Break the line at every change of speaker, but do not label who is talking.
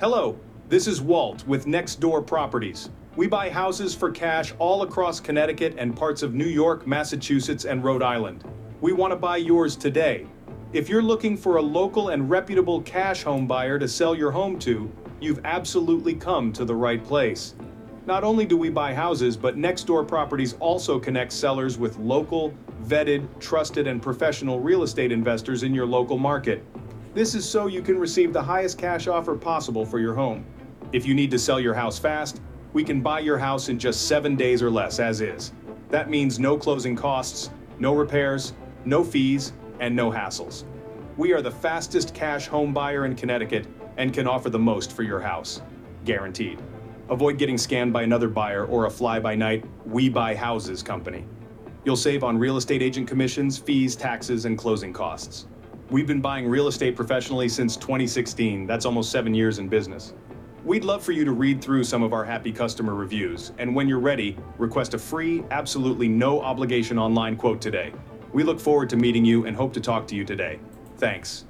Hello, this is Walt with Next Door Properties. We buy houses for cash all across Connecticut and parts of New York, Massachusetts, and Rhode Island. We want to buy yours today. If you're looking for a local and reputable cash home buyer to sell your home to, you've absolutely come to the right place. Not only do we buy houses, but Next Door Properties also connects sellers with local, vetted, trusted, and professional real estate investors in your local market. This is so you can receive the highest cash offer possible for your home. If you need to sell your house fast, we can buy your house in just seven days or less, as is. That means no closing costs, no repairs, no fees, and no hassles. We are the fastest cash home buyer in Connecticut and can offer the most for your house. Guaranteed. Avoid getting scammed by another buyer or a fly by night We Buy Houses company. You'll save on real estate agent commissions, fees, taxes, and closing costs. We've been buying real estate professionally since 2016. That's almost seven years in business. We'd love for you to read through some of our happy customer reviews, and when you're ready, request a free, absolutely no obligation online quote today. We look forward to meeting you and hope to talk to you today. Thanks.